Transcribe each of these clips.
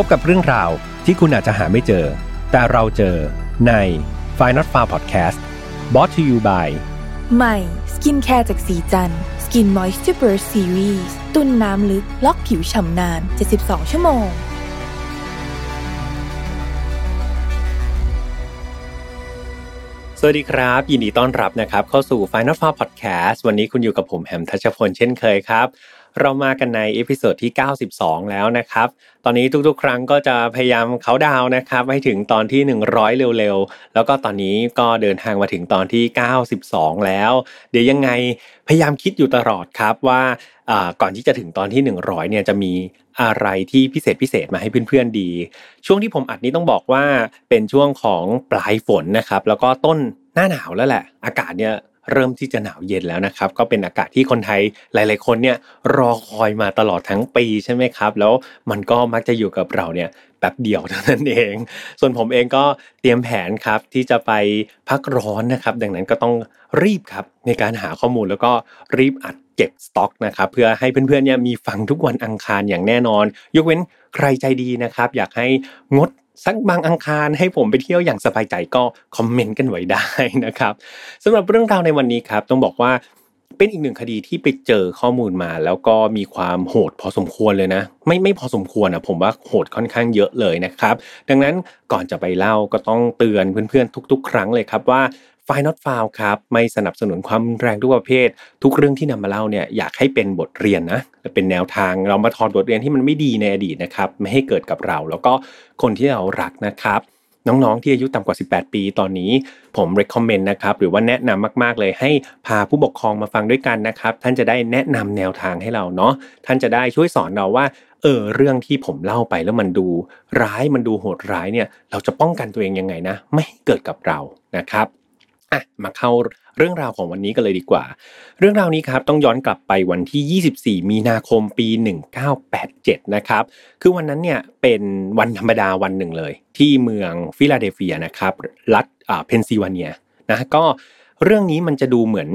พบกับเรื่องราวที่คุณอาจจะหาไม่เจอ แต่เราเจอใน f i n a l f a r Podcast brought to you by ใหม่สกินแคร์จากศรีจันทร์ Skin Moisture Burst Series ตุนน้ำลึก ล็อกผิวฉ่ำนาน 72 ชั่วโมง สวัสดีครับ ยินดีต้อนรับนะครับ เข้าสู่ File Not Found Podcast วันนี้คุณอยู่กับผมแฮมทัชพลเช่นเคยครับเรามากันใน episode ที่ 92 แล้วนะครับ ตอนนี้ทุกๆ ครั้งก็จะพยายามเขาดาวนะครับ ให้ถึงตอนที่ 100 เร็วๆ แล้วก็ตอนนี้ก็เดินทางมาถึงตอนที่ 92 แล้ว เดี๋ยวยังไงพยายามคิดอยู่ตลอดครับว่าก่อนที่จะถึงตอนที่ 100 เนี่ยจะมีอะไรที่พิเศษพิเศษมาให้เพื่อนๆดี ช่วงที่ผมอัดนี้ต้องบอกว่าเป็นช่วงของปลายฝนนะครับ แล้วก็ต้นหน้าหนาวแล้วแหละ อากาศเนี่ย เริ่มที่จะหนาวเย็นแล้วนะครับ ก็เป็นอากาศที่คนไทยหลาย ๆ คนเนี่ยรอคอยมาตลอดทั้งปีใช่ไหมครับ แล้วมันก็มักจะอยู่กับเราเนี่ยแป๊บเดียวเท่านั้นเอง ส่วนผมเองก็เตรียมแผนครับที่จะไปพักร้อนนะครับ ดังนั้นก็ต้องรีบครับในการหาข้อมูลแล้วก็รีบอัดเก็บสต็อกนะครับเพื่อให้เพื่อนๆเนี่ยมีฟังทุกวันอังคารอย่างแน่นอน ยกเว้นใครใจดีนะครับ อยากให้งด สักบางอังคารให้ผมไปเที่ยวอย่างสบายใจก็คอมเมนต์กันไว้ได้นะครับสำหรับเรื่องราวในวันนี้ครับ ต้องบอกว่าเป็นอีกหนึ่งคดีที่ไปเจอข้อมูลมา แล้วก็มีความโหดพอสมควรเลยนะ ไม่ไม่พอสมควรอะผมว่าโหดค่อนข้างเยอะเลยนะครับ ดังนั้นก่อนจะไปเล่าก็ต้องเตือนเพื่อนๆทุก ๆ ครั้งเลยครับว่า f i n a l f i l ครับไม่สนับสนุนความแรงทุกประเภท ทุกเรื่องที่นำมาเล่าเนี่ยอยากให้เป็นบทเรียนนะเป็นแนวทางเรามาถอดบทเรียนที่มันไม่ดีในอดีตนะครับไม่ให้เกิดกับเรา แล้วก็คนที่เรารักนะครับน้องๆ ที่อายุต่ำกว่า 18 ปีตอนนี้ผม recommend นะครับหรือว่าแนะนำมากๆ เลยให้พาผู้ปกครองมาฟังด้วยกันนะครับ ท่านจะได้แนะนำแนวทางให้เราเนาะท่านจะได้ช่วยสอนเราว่าเออเรื่องที่ผมเล่าไปแล้วมันดู ร้ายมันดูโหดร้ายเนี่ย เราจะป้องกันตัวเองยังไงนะ ไม่ให้เกิดกับเรานะครับ อะมาเข้าเรื่องราวของวันนี้กันเลยดีกว่า เรื่องราวนี้ครับต้องย้อนกลับไปวันที่ 24 มีนาคมปี 1987 นะครับ คือวันนั้นเนี่ยเป็นวันธรรมดาวันหนึ่งเลย ที่เมืองฟิลาเดลเฟียนะครับรัฐอ่าเพนซิลเวเนียนะก็เรื่องนี้มันจะดูเหมือน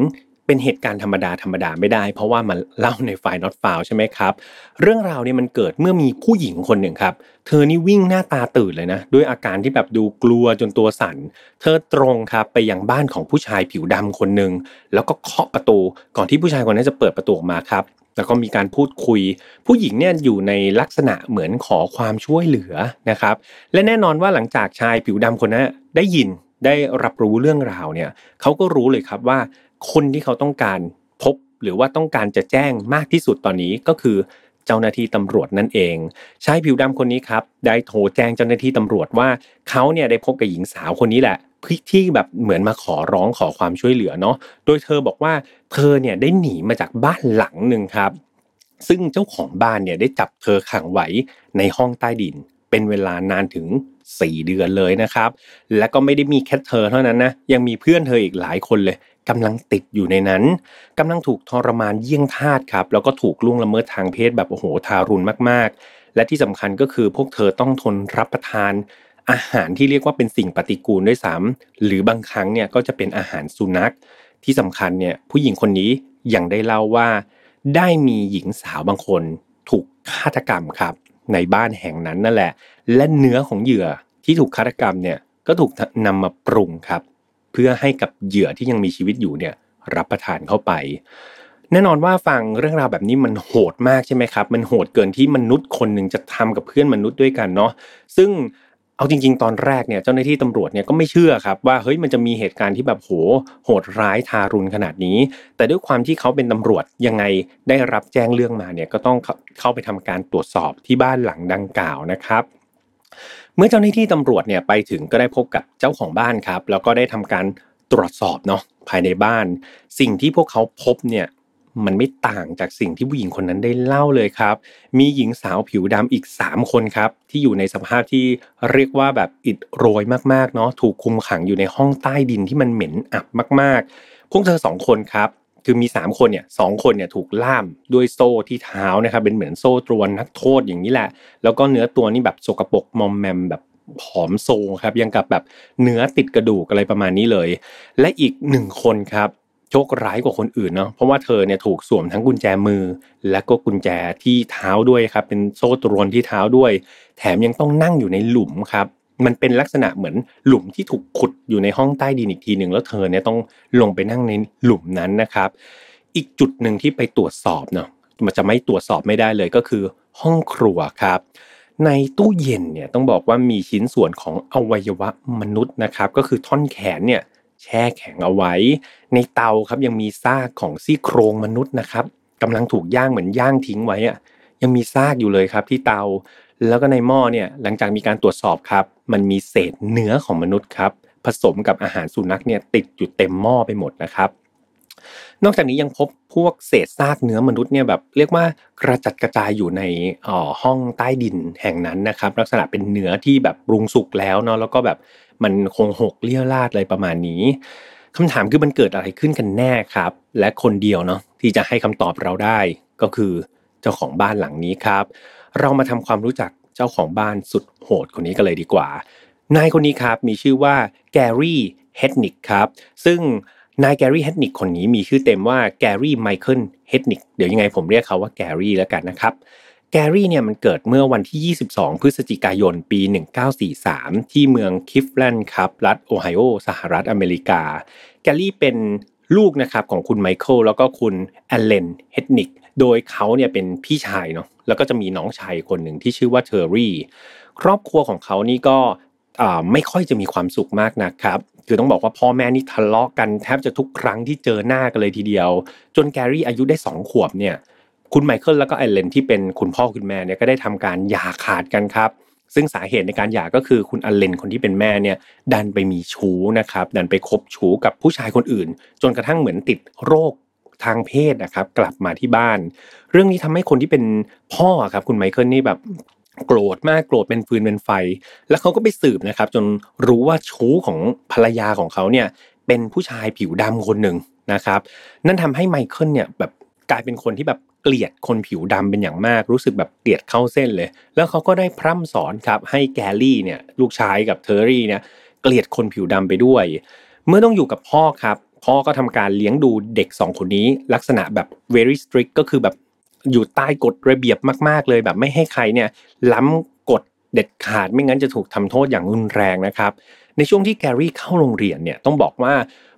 เป็นเหตุการณ์ธรรมดาธรรมดาไม่ได้ เพราะว่ามันเล่าในไฟล์ not found ใช่ไหมครับ เรื่องราวเนี่ยมันเกิดเมื่อมีผู้หญิงคนหนึ่งครับ เธอนี่วิ่งหน้าตาตื่นเลยนะ ด้วยอาการที่แบบดูกลัวจนตัวสั่น เธอตรงครับไปยังบ้านของผู้ชายผิวดำคนหนึ่งแล้วก็เคาะประตูก่อนที่ผู้ชายคนนั้นจะเปิดประตูออกมาครับแล้วก็มีการพูดคุย ผู้หญิงเนี่ยอยู่ในลักษณะเหมือนขอความช่วยเหลือนะครับ และแน่นอนว่าหลังจากชายผิวดำคนนั้นได้ยินได้รับรู้เรื่องราวเนี่ยเขาก็รู้เลยครับว่า คนที่เขาต้องการพบหรือว่าต้องการจะแจ้งมากที่สุดตอนนี้ก็คือเจ้าหน้าที่ตำรวจนั่นเอง ชายผิวดำคนนี้ครับ ได้โทรแจ้งเจ้าหน้าที่ตำรวจว่าเขาเนี่ยได้พบกับหญิงสาวคนนี้แหละที่แบบเหมือนมาขอร้องขอความช่วยเหลือเนาะโดยเธอบอกว่าเธอเนี่ยได้หนีมาจากบ้านหลังหนึ่งครับ ซึ่งเจ้าของบ้านเนี่ยได้จับเธอขังไว้ในห้องใต้ดิน เป็นเวลานานถึง 4 เดือนเลยนะครับ และก็ไม่ได้มีแค่เธอเท่านั้นนะ ยังมีเพื่อนเธออีกหลายคนเลยกำลังติดอยู่ในนั้นกำลังถูกทรมานเยี่ยงทาสครับ แล้วก็ถูกล่วงละเมิดทางเพศแบบโอ้โหทารุณมากๆ และที่สำคัญก็คือพวกเธอต้องทนรับประทานอาหารที่เรียกว่าเป็นสิ่งปฏิกูลด้วยซ้ำหรือบางครั้งเนี่ยก็จะเป็นอาหารสุนัข ที่สำคัญเนี่ยผู้หญิงคนนี้ยังได้เล่าว่า ได้มีหญิงสาวบางคน ถูกฆาตกรรมครับ ในบ้านแห่งนั้นนั่นแหละ และเนื้อของเหยื่อที่ถูกฆาตกรรมเนี่ยก็ถูกนำมาปรุงครับ เพื่อให้กับเหยื่อที่ยังมีชีวิตอยู่เนี่ยรับประทานเข้าไป แน่นอนว่าฟังเรื่องราวแบบนี้มันโหดมากใช่ไหมครับ มันโหดเกินที่มนุษย์คนหนึ่งจะทำกับเพื่อนมนุษย์ด้วยกันเนาะซึ่ง เอาจริง ๆ ตอนแรกเนี่ยเจ้าหน้าที่ตำรวจเนี่ยก็ไม่เชื่อครับว่าเฮ้ยมันจะมีเหตุการณ์ที่แบบโหโหดร้ายทารุณขนาดนี้ แต่ด้วยความที่เขาเป็นตำรวจยังไงได้รับแจ้งเรื่องมาเนี่ยก็ต้องเข้าไปทำการตรวจสอบที่บ้านหลังดังกล่าวนะครับเมื่อเจ้าหน้าที่ตำรวจเนี่ยไปถึงก็ได้พบกับเจ้าของบ้านครับ แล้วก็ได้ทำการตรวจสอบเนาะภายในบ้าน สิ่งที่พวกเขาพบเนี่ย มันไม่ต่างจากสิ่งที่ผู้หญิงคนนั้นได้เล่าเลยครับ มีหญิงสาวผิวดำอีก 3 คนครับ ที่อยู่ในสภาพที่เรียกว่าแบบอิดโรยมากๆเนาะถูกคุมขังอยู่ในห้องใต้ดินที่มันเหม็นอับมากๆ พวกเธอสองคนครับคือมี 3 คนเนี่ยสองคนเนี่ยถูกล่ามด้วยโซ่ที่เท้านะครับเป็นเหมือนโซ่ตรวนนักโทษอย่างนี้แหละ แล้วก็เนื้อตัวนี่แบบสกปรกมอมแมมแบบผอมโซครับยังกับแบบเนื้อติดกระดูกอะไรประมาณนี้เลย และอีกหนึ่งคนครับ โชคร้ายกว่าคนอื่นเนาะเพราะว่าเธอเนี่ยถูกสวมทั้งกุญแจมือ และก็กุญแจที่เท้าด้วยครับเป็นโซ่ตรวนที่เท้าด้วย แถมยังต้องนั่งอยู่ในหลุมครับมันเป็นลักษณะเหมือนหลุมที่ถูกขุดอยู่ในห้องใต้ดินอีกทีหนึ่งแล้วเธอเนี่ยต้องลงไปนั่งในหลุมนั้นนะครับ อีกจุดหนึ่งที่ไปตรวจสอบเนาะมันจะไม่ตรวจสอบไม่ได้เลยก็คือห้องครัวครับ ในตู้เย็นเนี่ยต้องบอกว่ามีชิ้นส่วนของอวัยวะมนุษย์นะครับ ก็คือท่อนแขนเนี่ย แช่แข็งเอาไว้ ในเตาครับยังมีซากของซี่โครงมนุษย์นะครับกำลังถูกย่างเหมือนย่างทิ้งไว้อะยังมีซากอยู่เลยครับที่เตา แล้วก็ในหม้อเนี่ยหลังจากมีการตรวจสอบครับ มันมีเศษเนื้อของมนุษย์ครับผสมกับอาหารสุนัขเนี่ยติดอยู่เต็มหม้อไปหมดนะครับ นอกจากนี้ยังพบพวกเศษซากเนื้อมนุษย์เนี่ยแบบเรียกว่ากระจัดกระจายอยู่ในห้องใต้ดินแห่งนั้นนะครับ ลักษณะเป็นเนื้อที่แบบปรุงสุกแล้วเนาะแล้วก็แบบ มันคงหกเรี่ยราดอะไรประมาณนี้คำถามคือมันเกิดอะไรขึ้นกันแน่ครับ และคนเดียวเนาะที่จะให้คำตอบเราได้ก็คือเจ้าของบ้านหลังนี้ครับ เรามาทำความรู้จักเจ้าของบ้านสุดโหดคนนี้กันเลยดีกว่า นายคนนี้ครับมีชื่อว่าแกรี่เฮดนิกครับ ซึ่งนายแกรี่เฮดนิกคนนี้มีชื่อเต็มว่าแกรี่ไมเคิลเฮดนิกเดี๋ยวยังไงผมเรียกเขาว่าแกรี่แล้วกันนะครับ แกรี่เนี่ยมันเกิดเมื่อวันที่ 22 พฤศจิกายน ปี 1943 ที่เมืองคลีฟแลนด์ครับ รัฐโอไฮโอ สหรัฐอเมริกา แกรี่เป็นลูกนะครับของคุณไมเคิลแล้วก็คุณแอลเลนเฮดนิก โดยเขาเนี่ยเป็นพี่ชายเนาะ แล้วก็จะมีน้องชายคนหนึ่งที่ชื่อว่าเทอร์รี่ ครอบครัวของเขานี่ก็ไม่ค่อยจะมีความสุขมากนะครับ คือต้องบอกว่าพ่อแม่นี่ทะเลาะกันแทบจะทุกครั้งที่เจอหน้ากันเลยทีเดียว จนแกรี่อายุได้2ขวบเนี่ย คุณไมเคิลแล้วก็แอลเลนที่เป็นคุณพ่อคุณแม่เนี่ยก็ได้ทำการหย่าขาดกันครับ ซึ่งสาเหตุในการหย่าก็คือคุณอเลนคนที่เป็นแม่เนี่ยดันไปมีชู้นะครับดันไปคบชู้กับผู้ชายคนอื่น จนกระทั่งเหมือนติดโรคทางเพศนะครับกลับมาที่บ้าน เรื่องนี้ทำให้คนที่เป็นพ่อครับคุณไมเคิลนี่แบบโกรธมากโกรธเป็นฟืนเป็นไฟ แล้วเขาก็ไปสืบนะครับ จนรู้ว่าชู้ของภรรยาของเขาเนี่ยเป็นผู้ชายผิวดำคนหนึ่งนะครับ นั่นทำให้ไมเคิลเนี่ยแบบกลายเป็นคนที่แบบ เกลียดคนผิวดำเป็นอย่างมากรู้สึกแบบเกลียดเข้าเส้นเลย แล้วเขาก็ได้พร่ำสอนครับให้แกลลี่เนี่ยลูกชายกับเทอร์รี่เนี่ยเกลียดคนผิวดำไปด้วย เมื่อต้องอยู่กับพ่อครับ พ่อก็ทำการเลี้ยงดูเด็ก 2 คนนี้ ลักษณะแบบ very strict ก็คือแบบอยู่ใต้กฎระเบียบมาก ๆ เลยแบบไม่ให้ใครเนี่ยล้ำกฎเด็ดขาดไม่งั้นจะถูกทำโทษอย่างรุนแรงนะครับ ในช่วงที่แกรี่เข้าโรงเรียนเนี่ยต้องบอกว่า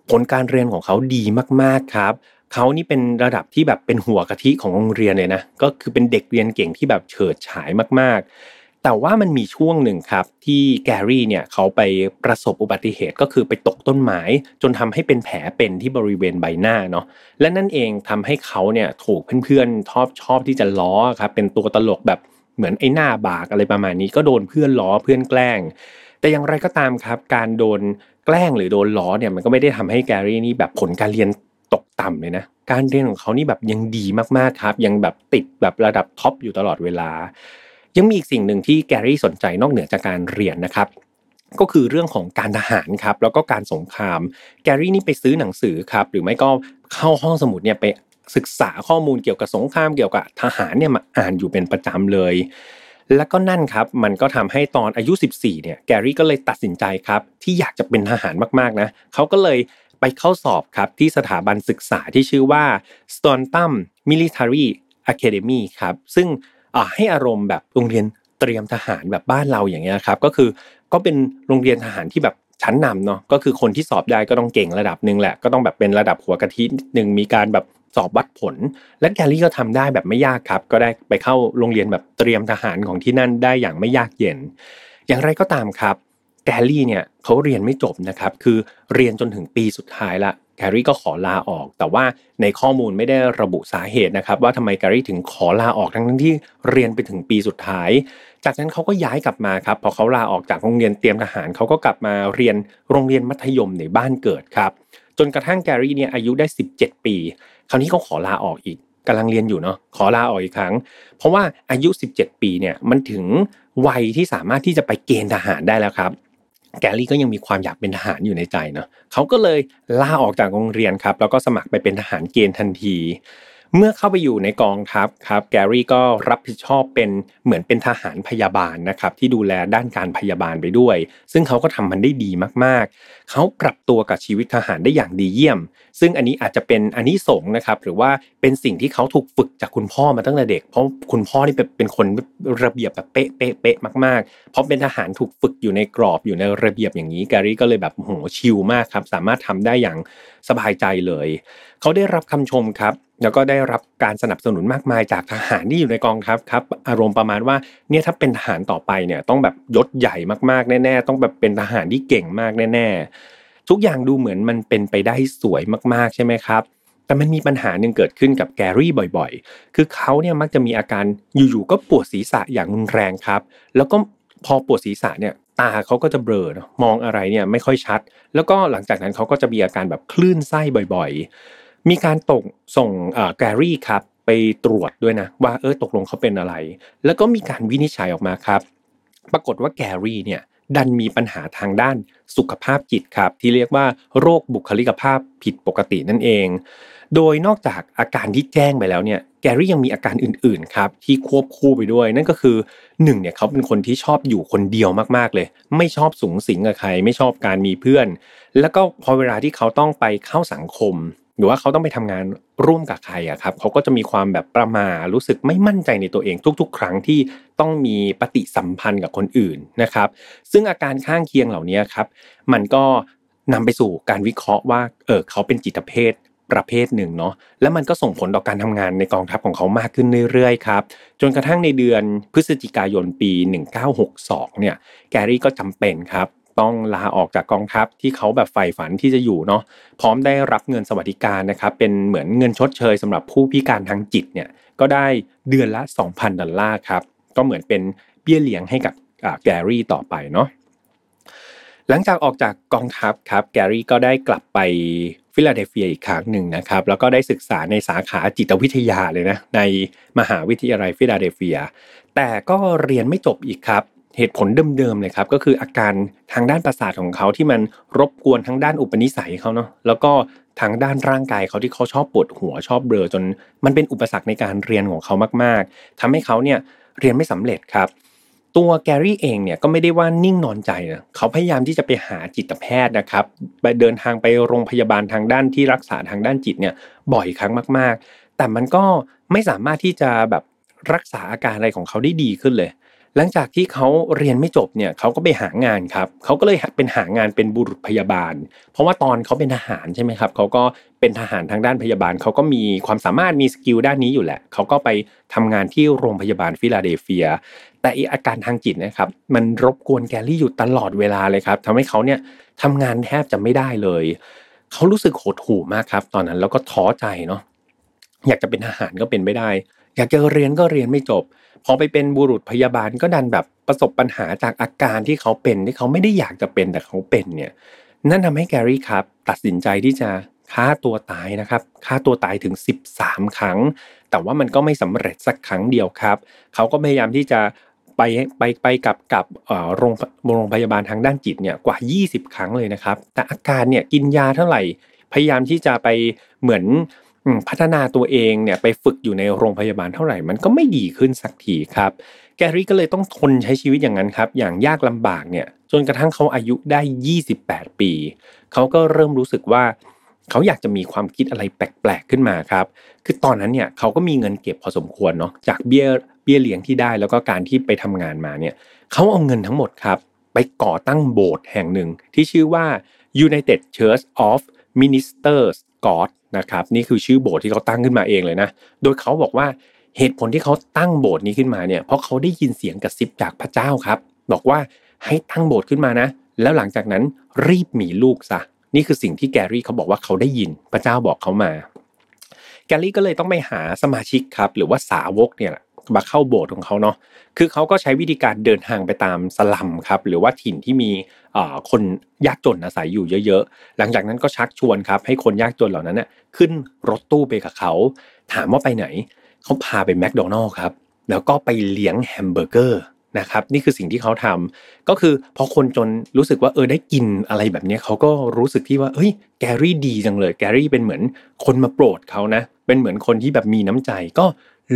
ผลการเรียนของเขาดีมากๆครับ เขานี่เป็นระดับที่แบบเป็นหัวกะทิของโรงเรียนเลยนะ ก็คือเป็นเด็กเรียนเก่งที่แบบเฉิดฉายมากๆ แต่ว่ามันมีช่วงหนึ่งครับ ที่แกรี่เนี่ยเขาไปประสบอุบัติเหตุก็คือไปตกต้นไม้ จนทำให้เป็นแผลเป็นที่บริเวณใบหน้าเนาะและนั่นเองทำให้เขาเนี่ยถูกเพื่อนๆชอบชอบที่จะล้อครับเป็นตัวตลกแบบเหมือนไอ้หน้าบากอะไรประมาณนี้ก็โดนเพื่อนล้อเพื่อนแกล้ง แต่อย่างไรก็ตามครับ การโดนแกล้งหรือโดนล้อเนี่ยมันก็ไม่ได้ทำให้แกรี่นี่แบบผลการเรียน ตกต่ำเลยนะ การเรียนของเขานี่แบบยังดีมากๆครับ ยังแบบติดแบบระดับ top อยู่ตลอดเวลา ยังมีอีกสิ่งหนึ่งที่แกรี่สนใจนอกเหนือจากการเรียนนะครับก็คือเรื่องของการทหารครับแล้วก็การสงคราม แกรี่นี่ไปซื้อหนังสือครับ หรือไม่ก็เข้าห้องสมุดเนี่ยไปศึกษาข้อมูลเกี่ยวกับสงครามเกี่ยวกับทหารเนี่ยมาอ่านอยู่เป็นประจำเลย แล้วก็นั่นครับมันก็ทำให้ตอนอายุ 14เนี่ยแกรี่ก็เลยตัดสินใจครับที่อยากจะเป็นทหารมากๆนะเขาก็เลย ไปเข้าสอบครับที่สถาบันศึกษาที่ชื่อว่า s t o n t u m Military Academy ครับซึ่งให้อารมณ์แบบโรงเรียนเตรียมทหารแบบบ้านเราอย่างเงี้ยครับก็คือก็เป็นโรงเรียนทหารที่แบบชั้นนำเนาะก็คือคนที่สอบได้ก็ต้องเก่งระดับหนึ่งแหละ ก็ต้องแบบเป็นระดับหัวกะทิหนึ่งมีการแบบสอบวัดผล และแกลลี่ก็ทำได้แบบไม่ยากครับ ก็ได้ไปเข้าโรงเรียนแบบเตรียมทหารของที่นั่นได้อย่างไม่ยากเย็น อย่างไรก็ตามครับ แกรี่เนี่ยเขาเรียนไม่จบนะครับคือเรียนจนถึงปีสุดท้ายละแกรี่ก็ขอลาออก แต่ว่าในข้อมูลไม่ได้ระบุสาเหตุนะครับว่าทำไมแกรี่ถึงขอลาออกทั้งที่เรียนไปถึงปีสุดท้าย จากนั้นเขาก็ย้ายกลับมาครับพอเขาลาออกจากโรงเรียนเตรียมทหารเขาก็กลับมาเรียนโรงเรียนมัธยมในบ้านเกิดครับ จนกระทั่งแกรี่เนี่ยอายุได้ 17 ปี คราวนี้เขาขอลาออกอีกกำลังเรียนอยู่เนาะขอลาออกอีกครั้ง เพราะว่าอายุ 17 ปีเนี่ยมันถึงวัยที่สามารถที่จะไปเกณฑ์ทหารได้แล้วครับ แกลลี่ก็ยังมีความอยากเป็นทหารอยู่ในใจเนาะเขาก็เลยลาออกจากโรงเรียนครับ แล้วก็สมัครไปเป็นทหารเกณฑ์ทันที เมื่อเข้าไปอยู่ในกองทัพครับแกรี่ก็รับผิดชอบเป็นเหมือนเป็นทหารพยาบาลนะครับที่ดูแลด้านการพยาบาลไปด้วย ซึ่งเขาก็ทำมันได้ดีมากๆ เขาปรับตัวกับชีวิตทหารได้อย่างดีเยี่ยม ซึ่งอันนี้อาจจะเป็นอันนี้สงนะครับหรือว่าเป็นสิ่งที่เขาถูกฝึกจากคุณพ่อมาตั้งแต่เด็ก เพราะคุณพ่อนี่เป็นคนระเบียบแบบเป๊ะเป๊ะเป๊ะมากๆ เพราะเป็นทหารถูกฝึกอยู่ในกรอบอยู่ในระเบียบอย่างนี้แกรี่ก็เลยแบบโหชิลมากครับสามารถทำได้อย่างสบายใจเลย เขาได้รับคำชมครับแล้วก็ได้รับการสนับสนุนมากมายจากทหารที่อยู่ในกองทัพครับ อารมณ์ประมาณว่าเนี่ยถ้าเป็นทหารต่อไปเนี่ยต้องแบบยศใหญ่มากๆแน่ๆ ต้องแบบเป็นทหารที่เก่งมากแน่ๆ ทุกอย่างดูเหมือนมันเป็นไปได้สวยมากๆใช่ไหมครับ แต่มันมีปัญหาหนึ่งเกิดขึ้นกับแกรี่บ่อยๆ คือเขาเนี่ยมักจะมีอาการอยู่ๆก็ปวดศีรษะอย่างรุนแรงครับ แล้วก็พอปวดศีรษะเนี่ยตาเขาก็จะเบลอมองอะไรเนี่ยไม่ค่อยชัด แล้วก็หลังจากนั้นเขาก็จะมีอาการแบบคลื่นไส้บ่อยๆ มีการตกส่งแกรี่ครับไปตรวจด้วยนะว่าเออตกลงเขาเป็นอะไร แล้วก็มีการวินิจฉัยออกมาครับ ปรากฏว่าแกรี่เนี่ยดันมีปัญหาทางด้านสุขภาพจิตครับ ที่เรียกว่าโรคบุคลิกภาพผิดปกตินั่นเอง โดยนอกจากอาการที่แจ้งไปแล้วเนี่ยแกรี่ยังมีอาการอื่นๆครับที่ควบคู่ไปด้วย นั่นก็คือหนึ่งเนี่ยเขาเป็นคนที่ชอบอยู่คนเดียวมากๆเลย ไม่ชอบสูงสิงกับใคร ไม่ชอบการมีเพื่อน แล้วก็พอเวลาที่เขาต้องไปเข้าสังคม หรือว่าเขาต้องไปทำงานร่วมกับใครอะครับเขาก็จะมีความแบบประมารู้สึกไม่มั่นใจในตัวเองทุก ๆ ครั้งที่ต้องมีปฏิสัมพันธ์กับคนอื่นนะครับ ซึ่งอาการข้างเคียงเหล่านี้ครับมันก็นำไปสู่การวิเคราะห์ว่าเออเขาเป็นจิตเภทประเภทหนึ่งเนาะแล้วมันก็ส่งผลต่อการทำงานในกองทัพของเขามากขึ้นเรื่อยๆครับจนกระทั่งในเดือนพฤศจิกายนปี 1962เนี่ยแกรี่ก็จำเป็นครับ ต้องลาออกจากกองทัพที่เขาแบบใฝ่ฝันที่จะอยู่เนาะพร้อมได้รับเงินสวัสดิการนะครับเป็นเหมือนเงินชดเชยสำหรับผู้พิการทางจิตเนี่ยก็ได้เดือนละ 2,000 ดอลลาร์ครับก็เหมือนเป็นเบี้ยเลี้ยงให้กับแกรี่ต่อไปเนาะหลังจากออกจากกองทัพครับแกรี่ก็ได้กลับไปฟิลาเดลเฟียอีกครั้งหนึ่งนะครับแล้วก็ได้ศึกษาในสาขาจิตวิทยาเลยนะในมหาวิทยาลัยฟิลาเดลเฟีย แต่ก็เรียนไม่จบอีกครับ เหตุผลเดิมๆเลยครับก็คืออาการทางด้านประสาทของเขาที่มันรบกวนทั้งด้านอุปนิสัยเขาเนาะแล้วก็ทางด้านร่างกายเขาที่เขาชอบปวดหัวชอบเบลอจน มันเป็นอุปสรรคในการเรียนของเขามากๆทำให้เขาเนี่ยเรียนไม่สำเร็จครับ ตัวแกรี่เองเนี่ยก็ไม่ได้ว่านิ่งนอนใจนะเขาพยายามที่จะไปหาจิตแพทย์นะครับไปเดินทางไปโรงพยาบาลทางด้านที่รักษาทางด้านจิตเนี่ยบ่อยครั้งมาก ๆ แต่มันก็ไม่สามารถที่จะแบบรักษาอาการอะไรของเขาได้ดีขึ้นเลย หลังจากที่เขาเรียนไม่จบเนี่ยเขาก็ไปหางานครับเขาก็เลยเป็นหางานเป็นบุรุษพยาบาล เพราะว่าตอนเขาเป็นทหารใช่ไหมครับเขาก็เป็นทหารทางด้านพยาบาลเขาก็มีความสามารถมี skill ด้านนี้อยู่แหละเขาก็ไปทำงานที่โรงพยาบาลฟิลาเดลเฟีย แต่อาการทางจิตนะครับมันรบกวนแกรี่อยู่ตลอดเวลาเลยครับทำให้เขาเนี่ยทำงานแทบจะไม่ได้เลยเขารู้สึกโหดหู่มากครับ ตอนนั้นแล้วก็ท้อใจเนาะอยากจะเป็นทหารก็เป็นไม่ได้ อยากจะเรียนก็เรียนไม่จบ พอไปเป็นบุรุษพยาบาลก็ดันแบบประสบปัญหาจากอาการที่เขาเป็นที่เขาไม่ได้อยากจะเป็นแต่เขาเป็นเนี่ยนั่นทำให้แกรี่ครับตัดสินใจที่จะฆ่าตัวตายนะครับฆ่าตัวตายถึง 13 ครั้ง แต่ว่ามันก็ไม่สำเร็จสักครั้งเดียวครับ เขาก็พยายามที่จะไปไปไปกับกับโรงโรงพยาบาลทางด้านจิตเนี่ยกว่า 20 ครั้งเลยนะครับ แต่อาการเนี่ยกินยาเท่าไหร่ พยายามที่จะไปเหมือน พัฒนาตัวเองเนี่ยไปฝึกอยู่ในโรงพยาบาลเท่าไหร่มันก็ไม่ดีขึ้นสักทีครับ แกรี่ก็เลยต้องทนใช้ชีวิตอย่างนั้นครับ อย่างยากลำบากเนี่ยจนกระทั่งเขาอายุได้ 28 ปี เขาก็เริ่มรู้สึกว่าเขาอยากจะมีความคิดอะไรแปลกๆขึ้นมาครับ คือตอนนั้นเนี่ยเขาก็มีเงินเก็บพอสมควรเนาะจากเบี้ยเบี้ยเลี้ยงที่ได้แล้วก็การที่ไปทำงานมาเนี่ยเขาเอาเงินทั้งหมดครับ ไปก่อตั้งโบสถ์แห่งหนึ่งที่ชื่อว่า United Church of Ministers God นะครับนี่คือชื่อโบสถ์ที่เขาตั้งขึ้นมาเองเลยนะโดยเขาบอกว่าเหตุผลที่เขาตั้งโบสถ์นี้ขึ้นมาเนี่ยเพราะเขาได้ยินเสียงกระซิบจากพระเจ้าครับ บอกว่าให้ตั้งโบสถ์ขึ้นมานะ แล้วหลังจากนั้นรีบมีลูกซะนี่คือสิ่งที่แกรี่เขาบอกว่าเขาได้ยินพระเจ้าบอกเขามา แกรี่ก็เลยต้องไปหาสมาชิกครับ หรือว่าสาวกเนี่ยมาเข้าโบสถ์ของเขาเนาะคือเขาก็ใช้วิธีการเดินทางไปตามสลัมครับ หรือว่าถิ่นที่มี คนยากจนอาศัยอยู่เยอะๆ หลังจากนั้นก็ชักชวนครับ ให้คนยากจนเหล่านั้นน่ขึ้นรถตู้ไปกับเขา ถามว่าไปไหน เขาพาไปแมคโดนัลด์ครับ แล้วก็ไปเลี้ยงแฮมเบอร์เกอร์นะครับนี่คือสิ่งที่เขาทำก็คือพอคนจนรู้สึกว่าเออได้กินอะไรแบบนี้เขาก็รู้สึกที่ว่าเฮ้ยแกรี่ดีจังเลย แกรี่เป็นเหมือนคนมาโปรดเขานะเป็นเหมือนคนที่แบบมีน้ำใจก็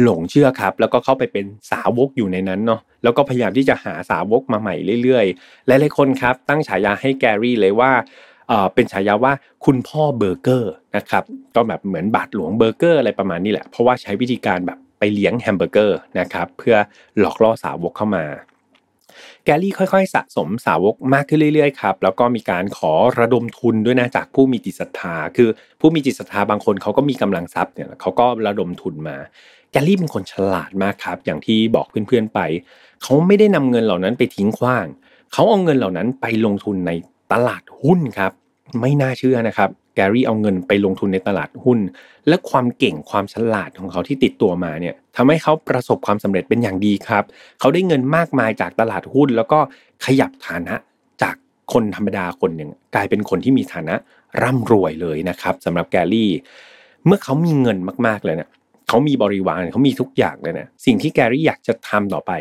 หลงเชื่อครับ แล้วก็เข้าไปเป็นสาวกอยู่ในนั้นเนาะแล้วก็พยายามที่จะหาสาวกมาใหม่เรื่อยๆหลายๆคนครับ ตั้งฉายาให้แกรี่เลยว่าเป็นฉายาว่าคุณพ่อเบอร์เกอร์นะครับก็แบบเหมือนบาทหลวงเบอร์เกอร์อะไรประมาณนี้แหละ เพราะว่าใช้วิธีการแบบไปเลี้ยงแฮมเบอร์เกอร์นะครับเพื่อหลอกล่อสาวกเข้ามา แกรี่ค่อยๆ สะสมสาวกมากขึ้นเรื่อยๆครับแล้วก็มีการขอระดมทุนด้วยนะจากผู้มีจิตศรัทธา คือผู้มีจิตศรัทธาบางคนเขาก็มีกำลังทรัพย์เนี่ยเขาก็ระดมทุนมา แกรี่เป็นคนฉลาดมากครับ อย่างที่บอกเพื่อนๆไป เขาไม่ได้นำเงินเหล่านั้นไปทิ้งขว้าง เขาเอาเงินเหล่านั้นไปลงทุนในตลาดหุ้นครับ ไม่น่าเชื่อนะครับ แกรี่เอาเงินไปลงทุนในตลาดหุ้น และความเก่งความฉลาดของเขาที่ติดตัวมาเนี่ยทำให้เขาประสบความสำเร็จเป็นอย่างดีครับ เขาได้เงินมากมายจากตลาดหุ้น แล้วก็ขยับฐานะจากคนธรรมดาคนหนึ่งกลายเป็นคนที่มีฐานะร่ำรวยเลยนะครับสำหรับแกรี่ เมื่อเขามีเงินมากๆเลยเนี่ย เขามีบริวารเขามีทุกอย่างเลยนะสิ่งที่แกรี่อยากจะทำต่อไป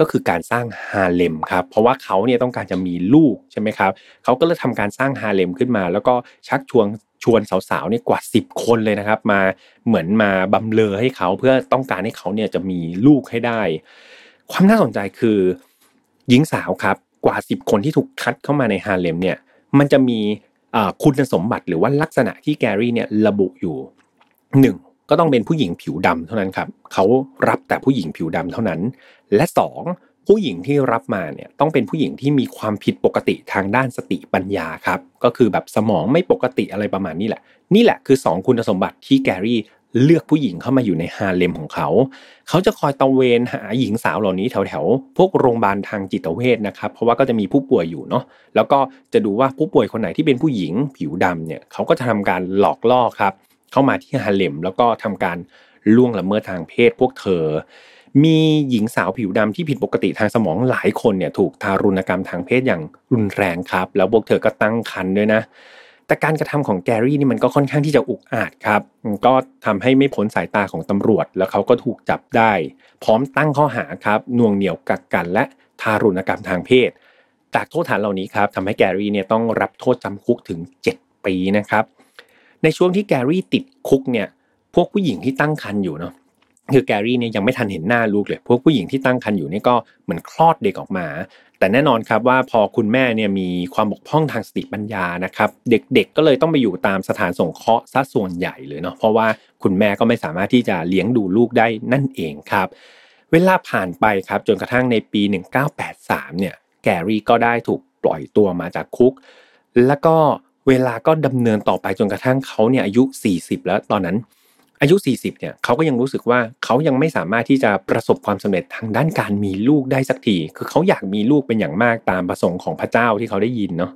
ก็คือการสร้างฮาเลมครับ เพราะว่าเขาเนี่ยต้องการจะมีลูกใช่ไหมครับ เขาก็เลยทำการสร้างฮาเลมขึ้นมา แล้วก็ชักชวนชวนสาวๆเนี่ยกว่า 10 คนเลยนะครับ มาเหมือนมาบำเลอให้เขาเพื่อต้องการให้เขาเนี่ยจะมีลูกให้ได้ ความน่าสนใจคือ หญิงสาวครับกว่า 10 คนที่ถูกคัดเข้ามาในฮาเลมเนี่ยมันจะมีคุณสมบัติหรือว่าลักษณะที่แกรี่เนี่ยระบุอยู่หนึ่ง ก็ต้องเป็นผู้หญิงผิวดำเท่านั้นครับเขารับแต่ผู้หญิงผิวดำเท่านั้น และ 2 ผู้หญิงที่รับมาเนี่ยต้องเป็นผู้หญิงที่มีความผิดปกติทางด้านสติปัญญาครับ ก็คือแบบสมองไม่ปกติอะไรประมาณนี้แหละ นี่แหละคือ 2 คุณสมบัติที่แกรี่เลือกผู้หญิงเข้ามาอยู่ในฮาเลมของเขา เขาจะคอยตะเวนหาหญิงสาวเหล่านี้แถวๆ พวกโรงพยาบาลทางจิตเวชนะครับ เพราะว่าก็จะมีผู้ป่วยอยู่เนาะ แล้วก็จะดูว่าผู้ป่วยคนไหนที่เป็นผู้หญิงผิวดำเนี่ย เขาก็จะทำการหลอกล่อครับ เข้ามาที่ฮาเลมแล้วก็ทำการล่วงละเมิดทางเพศพวกเธอ มีหญิงสาวผิวดำที่ผิดปกติทางสมองหลายคนเนี่ยถูกทารุณกรรมทางเพศอย่างรุนแรงครับ แล้วพวกเธอก็ตั้งครรภ์ด้วยนะ แต่การกระทำของแกรี่นี่มันก็ค่อนข้างที่จะอุกอาจครับ ก็ทำให้ไม่พ้นสายตาของตำรวจ แล้วเขาก็ถูกจับได้ พร้อมตั้งข้อหาครับน่วงเหนี่ยวกักกัน และทารุณกรรมทางเพศ จากโทษฐานเหล่านี้ครับทำให้แกรี่เนี่ยต้องรับโทษจำคุกถึง 7 ปีนะครับ ในช่วงที่แกรี่ติดคุกเนี่ยพวกผู้หญิงที่ตั้งครรภ์อยู่เนาะคือแกรี่เนี่ยยังไม่ทันเห็นหน้าลูกเลย พวกผู้หญิงที่ตั้งครรภ์อยู่นี่ก็เหมือนคลอดเด็กออกมา แต่แน่นอนครับว่าพอคุณแม่เนี่ยมีความบกพร่องทางสติปัญญานะครับ เด็กๆก็เลยต้องไปอยู่ตามสถานสงเคราะห์ซะส่วนใหญ่เลยเนาะเพราะว่าคุณแม่ก็ไม่สามารถที่จะเลี้ยงดูลูกได้นั่นเองครับ เวลาผ่านไปครับจนกระทั่งในปี 1983เนี่ยแกรี่ก็ได้ถูกปล่อยตัวมาจากคุก แล้วก็ เวลาก็ดำเนินต่อไปจนกระทั่งเขาเนี่ยอายุ 40 แล้วตอนนั้น อายุ 40 เนี่ยเขาก็ยังรู้สึกว่าเขายังไม่สามารถที่จะประสบความสำเร็จทางด้านการมีลูกได้สักทีคือเขาอยากมีลูกเป็นอย่างมากตามประสงค์ของพระเจ้าที่เขาได้ยินเนาะ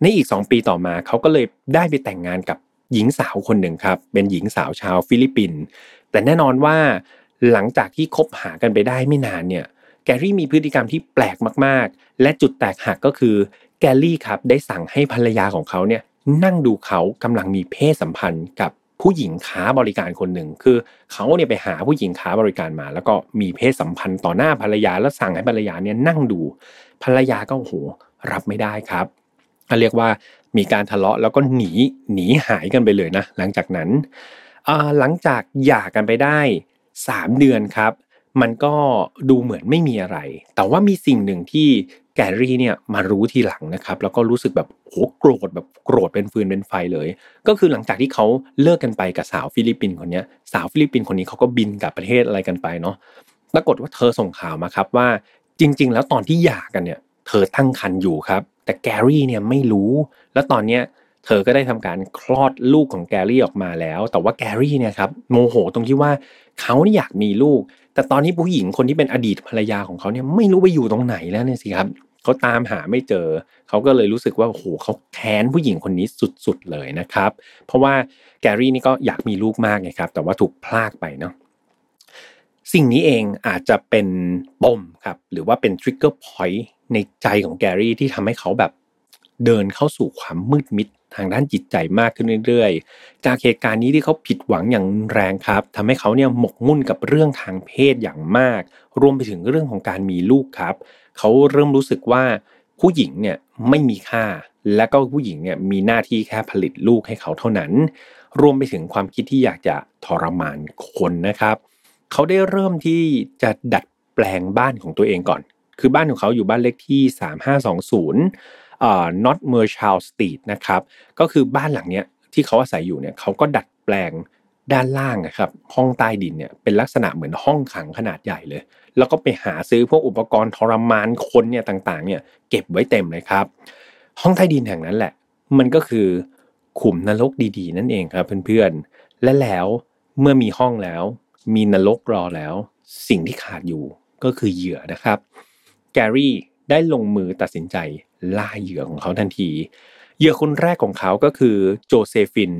ในอีก 2 ปีต่อมาเขาก็เลยได้ไปแต่งงานกับหญิงสาวคนหนึ่งครับ เป็นหญิงสาวชาวฟิลิปปินส์แต่แน่นอนว่าหลังจากที่คบหากันไปได้ไม่นานเนี่ยแกรี่มีพฤติกรรมที่แปลกมาก ๆ และจุดแตกหักก็คือ แกลลี่ครับได้สั่งให้ภรรยาของเขาเนี่ยนั่งดูเขากำลังมีเพศสัมพันธ์กับผู้หญิงค้าบริการคนหนึ่ง คือเขาเนี่ยไปหาผู้หญิงค้าบริการมา แล้วก็มีเพศสัมพันธ์ต่อหน้าภรรยาแล้วสั่งให้ภรรยาเนี่ยนั่งดู ภรรยาก็โหรับไม่ได้ครับเรียกว่ามีการทะเลาะแล้วก็หนีหนีหายกันไปเลยนะ หลังจากนั้นหลังจากหย่ากันไปได้ 3 เดือนครับ มันก็ดูเหมือนไม่มีอะไร แต่ว่ามีสิ่งหนึ่งที่ แกรี่เนี่ยมารู้ทีหลังนะครับแล้วก็รู้สึกแบบโหโกรธแบบโกรธเป็นฟืนเป็นไฟเลย ก็คือหลังจากที่เขาเลิกกันไปกับสาวฟิลิปปินส์คนนี้สาวฟิลิปปินส์คนนี้เขาก็บินกลับประเทศอะไรกันไปเนาะปรากฏว่าเธอส่งข่าวมาครับว่าจริง ๆ แล้วตอนที่หย่ากันเนี่ย เธอตั้งครรภ์อยู่ครับ แต่แกรี่เนี่ยไม่รู้ แล้วตอนเนี้ยเธอก็ได้ทำการคลอดลูกของแกรี่ออกมาแล้ว แต่ว่าแกรี่เนี่ยครับโมโหตรงที่ว่าเขานี่อยากมีลูก แต่ตอนนี้ผู้หญิงคนที่เป็นอดีตภรรยาของเขาเนี่ยไม่รู้ไปอยู่ตรงไหนแล้วเนี่ยสิครับเขาตามหาไม่เจอ เขาก็เลยรู้สึกว่าโอ้โหเขาแค้นผู้หญิงคนนี้สุดๆเลยนะครับ เพราะว่าแกรี่นี่ก็อยากมีลูกมากไงครับ แต่ว่าถูกพรากไปเนาะสิ่งนี้เองอาจจะเป็นปมครับ หรือว่าเป็น trigger pointในใจของแกรี่ที่ทำให้เขาแบบเดินเข้าสู่ความมืดมิด ทางด้านจิตใจมากขึ้นเรื่อยๆ จากเหตุการณ์นี้ที่เขาผิดหวังอย่างแรงครับทำให้เขาเนี่ยหมกมุ่นกับเรื่องทางเพศอย่างมาก รวมไปถึงเรื่องของการมีลูกครับ เขาเริ่มรู้สึกว่าผู้หญิงเนี่ยไม่มีค่า และก็ผู้หญิงเนี่ยมีหน้าที่แค่ผลิตลูกให้เขาเท่านั้น รวมไปถึงความคิดที่อยากจะทรมานคนนะครับ เขาได้เริ่มที่จะดัดแปลงบ้านของตัวเองก่อน คือบ้านของเขาอยู่บ้านเลขที่ 3520 เอ่อ North m e r c h a l Street นะครับก็คือบ้านหลังเนี้ยที่เขาอาศัยอยู่เนี่ยเขาก็ดัดแปลงด้านล่างนะครับห้องใต้ดินเนี่ยเป็นลักษณะเหมือนห้องขังขนาดใหญ่เลย แล้วก็ไปหาซื้อพวกอุปกรณ์ทรมานคนเนี่ยต่างๆเนี่ยเก็บไว้เต็มเลยครับ ห้องใต้ดินแห่งนั้นแหละ มันก็คือขุมนรกดีๆ นั่นเองครับเพื่อนๆ และแล้วเมื่อมีห้องแล้ว มีนรกรอแล้ว สิ่งที่ขาดอยู่ก็คือเหยื่อนะครับแกรี่ ได้ลงมือตัดสินใจล่าเหยื่อของเขาทันที เหยื่อคนแรกของเขาก็คือโจเซฟิน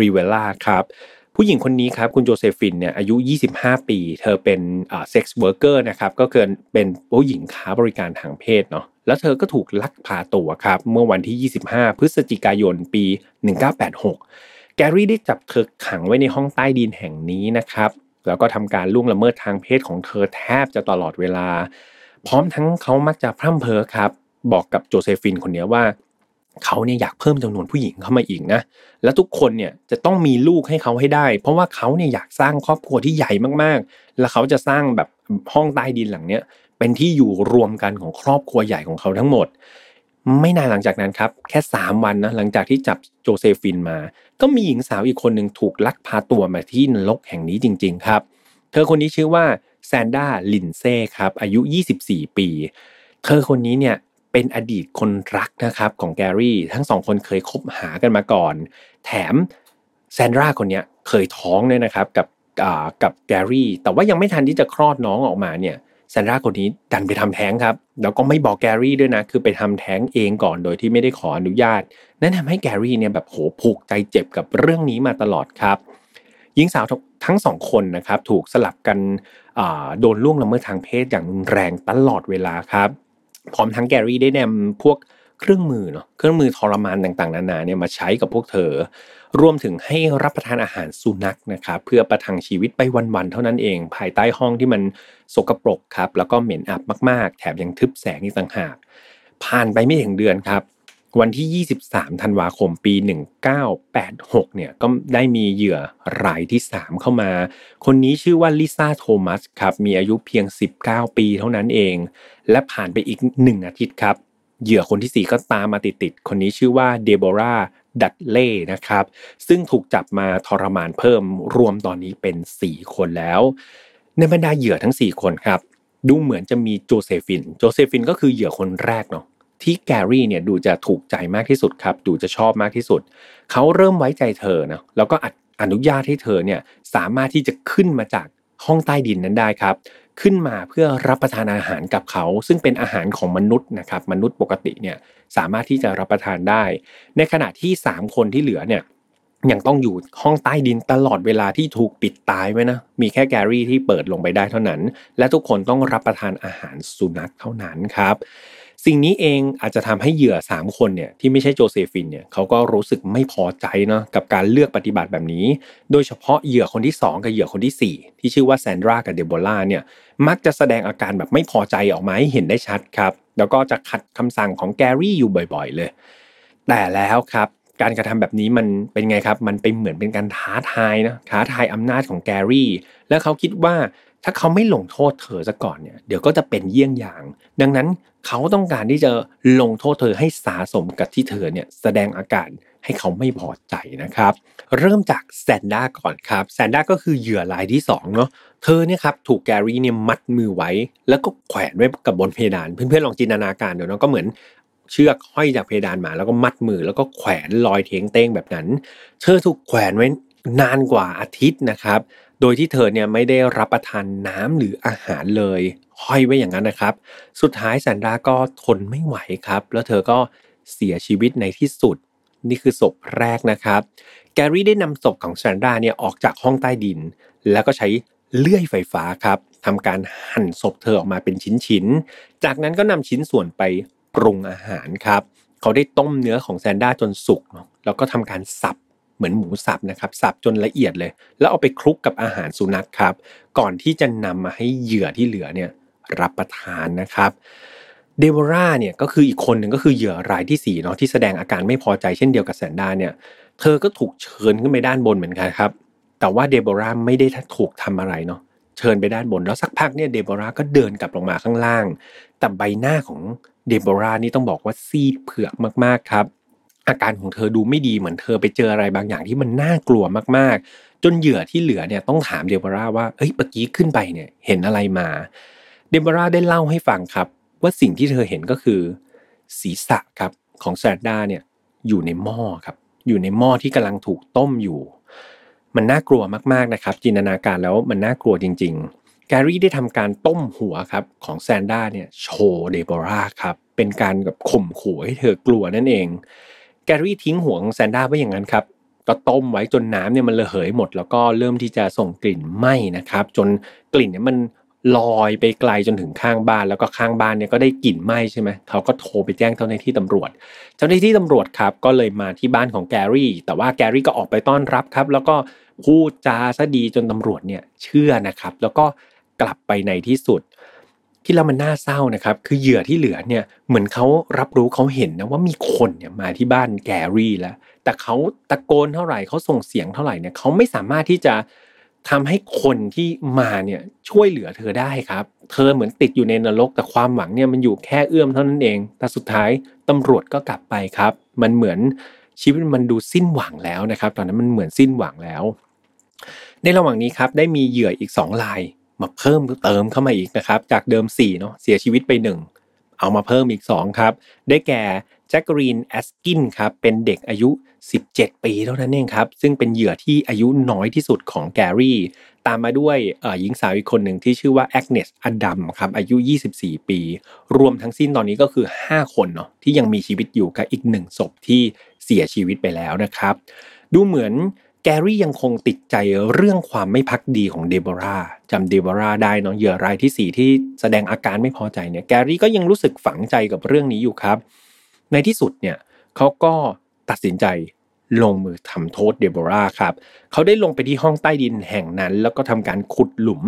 ริเวร่าครับผู้หญิงคนนี้ครับคุณโจเซฟินเนี่ยอายุ 25 ปี เธอเป็น sex worker นะครับก็คือเป็นผู้หญิงค้าบริการทางเพศเนาะแล้วเธอก็ถูกลักพาตัวครับเมื่อวันที่ 25 พฤศจิกายนปี 1986 แกรี่ได้จับเธอขังไว้ในห้องใต้ดินแห่งนี้นะครับแล้วก็ทำการล่วงละเมิดทางเพศของเธอแทบจะตลอดเวลา พร้อมทั้งเขามักจะพร่ำเพ้อครับ บอกกับโจเซฟินคนนี้ว่าเขาเนี่ยอยากเพิ่มจำนวนผู้หญิงเข้ามาอีกนะ และทุกคนเนี่ยจะต้องมีลูกให้เขาให้ได้ เพราะว่าเขาเนี่ยอยากสร้างครอบครัวที่ใหญ่มากๆ แล้วเขาจะสร้างแบบห้องใต้ดินหลังเนี้ยเป็นที่อยู่รวมกันของครอบครัวใหญ่ของเขาทั้งหมด ไม่นานหลังจากนั้นครับ แค่ 3 วันนะหลังจากที่จับโจเซฟินมา ก็มีหญิงสาวอีกคนหนึ่งถูกลักพาตัวมาที่นรกแห่งนี้จริง ๆ ครับ เธอคนนี้ชื่อว่า แซนดร้าลินด์เซย์ครับอายุ 24 ปี เธอคนนี้เนี่ยเป็นอดีตคนรักนะครับของแกรี่ ทั้งสองคนเคยคบหากันมาก่อน แถมแซนดราคนนี้เคยท้องด้วยนะครับกับกับแกรี่ แต่ว่ายังไม่ทันที่จะคลอดน้องออกมาเนี่ยแซนดราคนนี้ดันไปทำแท้งครับ แล้วก็ไม่บอกแกรี่ด้วยนะ คือไปทำแท้งเองก่อนโดยที่ไม่ได้ขออนุญาต นั่นทำให้แกรี่เนี่ยแบบโหผูกใจเจ็บกับเรื่องนี้มาตลอดครับ หญิงสาวทั้งสองคนนะครับถูกสลับกันโดนล่วงละเมิดทางเพศอย่างรุนแรงตลอดเวลาครับ พร้อมทั้งแกรี่ได้นำพวกเครื่องมือเนาะเครื่องมือทรมานต่างๆนานาเนี่ยมาใช้กับพวกเธอ รวมถึงให้รับประทานอาหารสุนัขนะครับเพื่อประทังชีวิตไปวันๆเท่านั้นเอง ภายใต้ห้องที่มันสกปรกครับแล้วก็เหม็นอับมากๆ แถมยังทึบแสงอีกต่างหากผ่านไปไม่ถึงเดือนครับ วันที่ 23 ธันวาคม ปี 1986 เนี่ย ก็ได้มีเหยื่อรายที่ 3 เข้ามา คนนี้ชื่อว่าลิซ่าโทมัสครับ มีอายุเพียง 19 ปีเท่านั้นเอง และผ่านไปอีก 1 อาทิตย์ครับ เหยื่อคนที่ 4 ก็ตามมาติดๆ คนนี้ชื่อว่าเดโบราดัตเล่นะครับ ซึ่งถูกจับมาทรมานเพิ่ม รวมตอนนี้เป็น 4 คนแล้ว ในบรรดาเหยื่อทั้ง 4 คนครับ ดูเหมือนจะมีโจเซฟิน โจเซฟินก็คือเหยื่อคนแรกเนาะ ที่แกรี่เนี่ยดูจะถูกใจมากที่สุดครับ ดูจะชอบมากที่สุด เขาเริ่มไว้ใจเธอนะแล้วก็อนุญาตให้เธอเนี่ยสามารถที่จะขึ้นมาจากห้องใต้ดินนั้นได้ครับ ขึ้นมาเพื่อรับประทานอาหารกับเขา ซึ่งเป็นอาหารของมนุษย์นะครับมนุษย์ปกติเนี่ยสามารถที่จะรับประทานได้ ในขณะที่ 3 คนที่เหลือเนี่ยยังต้องอยู่ห้องใต้ดินตลอดเวลาที่ถูกปิดตายไว้นะ มีแค่แกรี่ที่เปิดลงไปได้เท่านั้น และทุกคนต้องรับประทานอาหารสุนัขเท่านั้นครับ สิ่งนี้เองอาจจะทำให้เหยื่อ 3 คนเนี่ยที่ไม่ใช่โจเซฟินเนี่ยเขาก็รู้สึกไม่พอใจเนาะกับการเลือกปฏิบัติแบบนี้ โดยเฉพาะเหยื่อคนที่ 2 กับเหยื่อคนที่ 4 ที่ชื่อว่าแซนดรากับเดโบร่าเนี่ยมักจะแสดงอาการแบบไม่พอใจออกมาให้เห็นได้ชัดครับแล้วก็จะขัดคำสั่งของแกรี่อยู่บ่อย ๆ เลย แต่แล้วครับการกระทำแบบนี้มันเป็นไงครับ มันเป็นเหมือนเป็นการท้าทายนะท้าทายอำนาจของแกรี่ แล้วเขาคิดว่าถ้าเขาไม่ลงโทษเธอซะก่อนเนี่ยเดี๋ยวก็จะเป็นเยี่ยงอย่าง ดังนั้น เขาต้องการที่จะลงโทษเธอให้สาสมกับที่เธอเนี่ยแสดงอาการให้เขาไม่พอใจนะครับ เริ่มจากแซนด้าก่อนครับแซนด้าก็คือเหยื่อรายที่2เนาะเธอเนี่ยครับถูกแกรี่เนี่ยมัดมือไว้ แล้วก็แขวนไว้กับบนเพดาน เพื่อนๆลองจินตนาการดูเนาะก็เหมือนเชือกห้อยจากเพดานมา แล้วก็มัดมือแล้วก็แขวนลอยเทงเต้งแบบนั้น เธอถูกแขวนไว้นานกว่าอาทิตย์นะครับ โดยที่เธอเนี่ยไม่ได้รับประทานน้ำหรืออาหารเลย ห้อยไว้อย่างนั้นนะครับ สุดท้ายแซนดราก็ทนไม่ไหวครับ แล้วเธอก็เสียชีวิตในที่สุด นี่คือศพแรกนะครับ แกรี่ได้นำศพของแซนดราเนี่ยออกจากห้องใต้ดิน แล้วก็ใช้เลื่อยไฟฟ้าครับทำการหั่นศพเธอออกมาเป็นชิ้นๆ จากนั้นก็นำชิ้นส่วนไปปรุงอาหารครับ เขาได้ต้มเนื้อของแซนด้าจนสุกแล้วก็ทำการสับเหมือนหมูสับนะครับสับจนละเอียดเลย แล้วเอาไปคลุกกับอาหารสุนัขครับ ก่อนที่จะนำมาให้เหยื่อที่เหลือเนี่ย รับประทานนะครับเดโบราเนี่ยก็คืออีกคนหนึ่งก็คือเหยื่อรายที่สี่เนาะที่แสดงอาการไม่พอใจเช่นเดียวกับแซนด้าเนี่ย เธอก็ถูกเชิญขึ้นไปด้านบนเหมือนกันครับ แต่ว่าเดโบราไม่ได้ถูกทำอะไรเนาะเชิญไปด้านบนแล้วสักพักเนี่ยเดโบราก็เดินกลับลงมาข้างล่าง แต่ใบหน้าของเดโบรานี่ต้องบอกว่าซีดเผือกมากๆครับ อาการของเธอดูไม่ดีเหมือนเธอไปเจออะไรบางอย่างที่มันน่ากลัวมากๆ จนเหยื่อที่เหลือเนี่ยต้องถามเดโบราว่าเอ้ยเมื่อกี้ขึ้นไปเนี่ยเห็นอะไรมา เดโบราได้เล่าให้ฟังครับ ว่าสิ่งที่เธอเห็นก็คือ ศีรษะครับของแซนด้าเนี่ยอยู่ในหม้อครับ อยู่ในหม้อที่กำลังถูกต้มอยู่ มันน่ากลัวมากๆนะครับ จินตนาการแล้วมันน่ากลัวจริง ๆ แกรี่ได้ทำการต้มหัวครับของแซนด้าเนี่ยโชว์เดโบราครับเป็นการแบบข่มขู่ให้เธอกลัวนั่นเอง แกรี่ทิ้งหัวของแซนด้าไว้อย่างนั้นครับก็ต้มไว้จนน้ำเนี่ยมันระเหยหมด แล้วก็เริ่มที่จะส่งกลิ่นไหม้นะครับ จนกลิ่นเนี่ยมัน ลอยไปไกลจนถึงข้างบ้าน แล้วก็ข้างบ้านเนี่ยก็ได้กลิ่นไหม้ใช่ไหมเขาก็โทรไปแจ้งเจ้าหน้าที่ตำรวจ เจ้าหน้าที่ตำรวจครับก็เลยมาที่บ้านของแกรี่ แต่ว่าแกรี่ก็ออกไปต้อนรับครับ แล้วก็พูดจาซะดีจนตำรวจเนี่ยเชื่อนะครับ แล้วก็กลับไปในที่สุด ที่เรามันน่าเศร้านะครับ คือเหยื่อที่เหลือเนี่ยเหมือนเขารับรู้เขาเห็นนะว่ามีคนเนี่ยมาที่บ้านแกรี่แล้ว แต่เขาตะโกนเท่าไหร่เขาส่งเสียงเท่าไหร่เนี่ยเขาไม่สามารถที่จะ ทำให้คนที่มาเนี่ยช่วยเหลือเธอได้ครับ เธอเหมือนติดอยู่ในนรกแต่ความหวังเนี่ยมันอยู่แค่เอื้อมเท่านั้นเอง แต่สุดท้ายตำรวจก็กลับไปครับ มันเหมือนชีวิตมันดูสิ้นหวังแล้วนะครับ ตอนนั้นมันเหมือนสิ้นหวังแล้ว ในระหว่างนี้ครับได้มีเหยื่ออีก2รายมาเพิ่มเติมเข้ามาอีกนะครับ จากเดิม4เนาะเสียชีวิตไป 1 เอามาเพิ่มอีก2ครับได้แก่ แจ็คเกอลีนแอสกินส์ครับเป็นเด็กอายุ 17 ปีเท่านั้นเองครับ ซึ่งเป็นเหยื่อที่อายุน้อยที่สุดของแกรี่ ตามมาด้วยหญิงสาวอีกคนหนึ่งที่ชื่อว่าแอกเนสอดัมครับอายุ 24 ปี รวมทั้งสิ้นตอนนี้ก็คือ 5 คนเนาะที่ยังมีชีวิตอยู่กับอีกหนึ่งศพที่เสียชีวิตไปแล้วนะครับ ดูเหมือนแกรี่ยังคงติดใจเรื่องความไม่พักดีของเดโบราจำเดโบราได้เนาะเหยื่อรายที่ 4 ที่แสดงอาการไม่พอใจเนี่ยแกรี่ก็ยังรู้สึกฝังใจกับเรื่องนี้อยู่ครับ ในที่สุดเนี่ยเขาก็ตัดสินใจลงมือทำโทษเดโบราครับเขาได้ลงไปที่ห้องใต้ดินแห่งนั้น แล้วก็ทำการขุดหลุม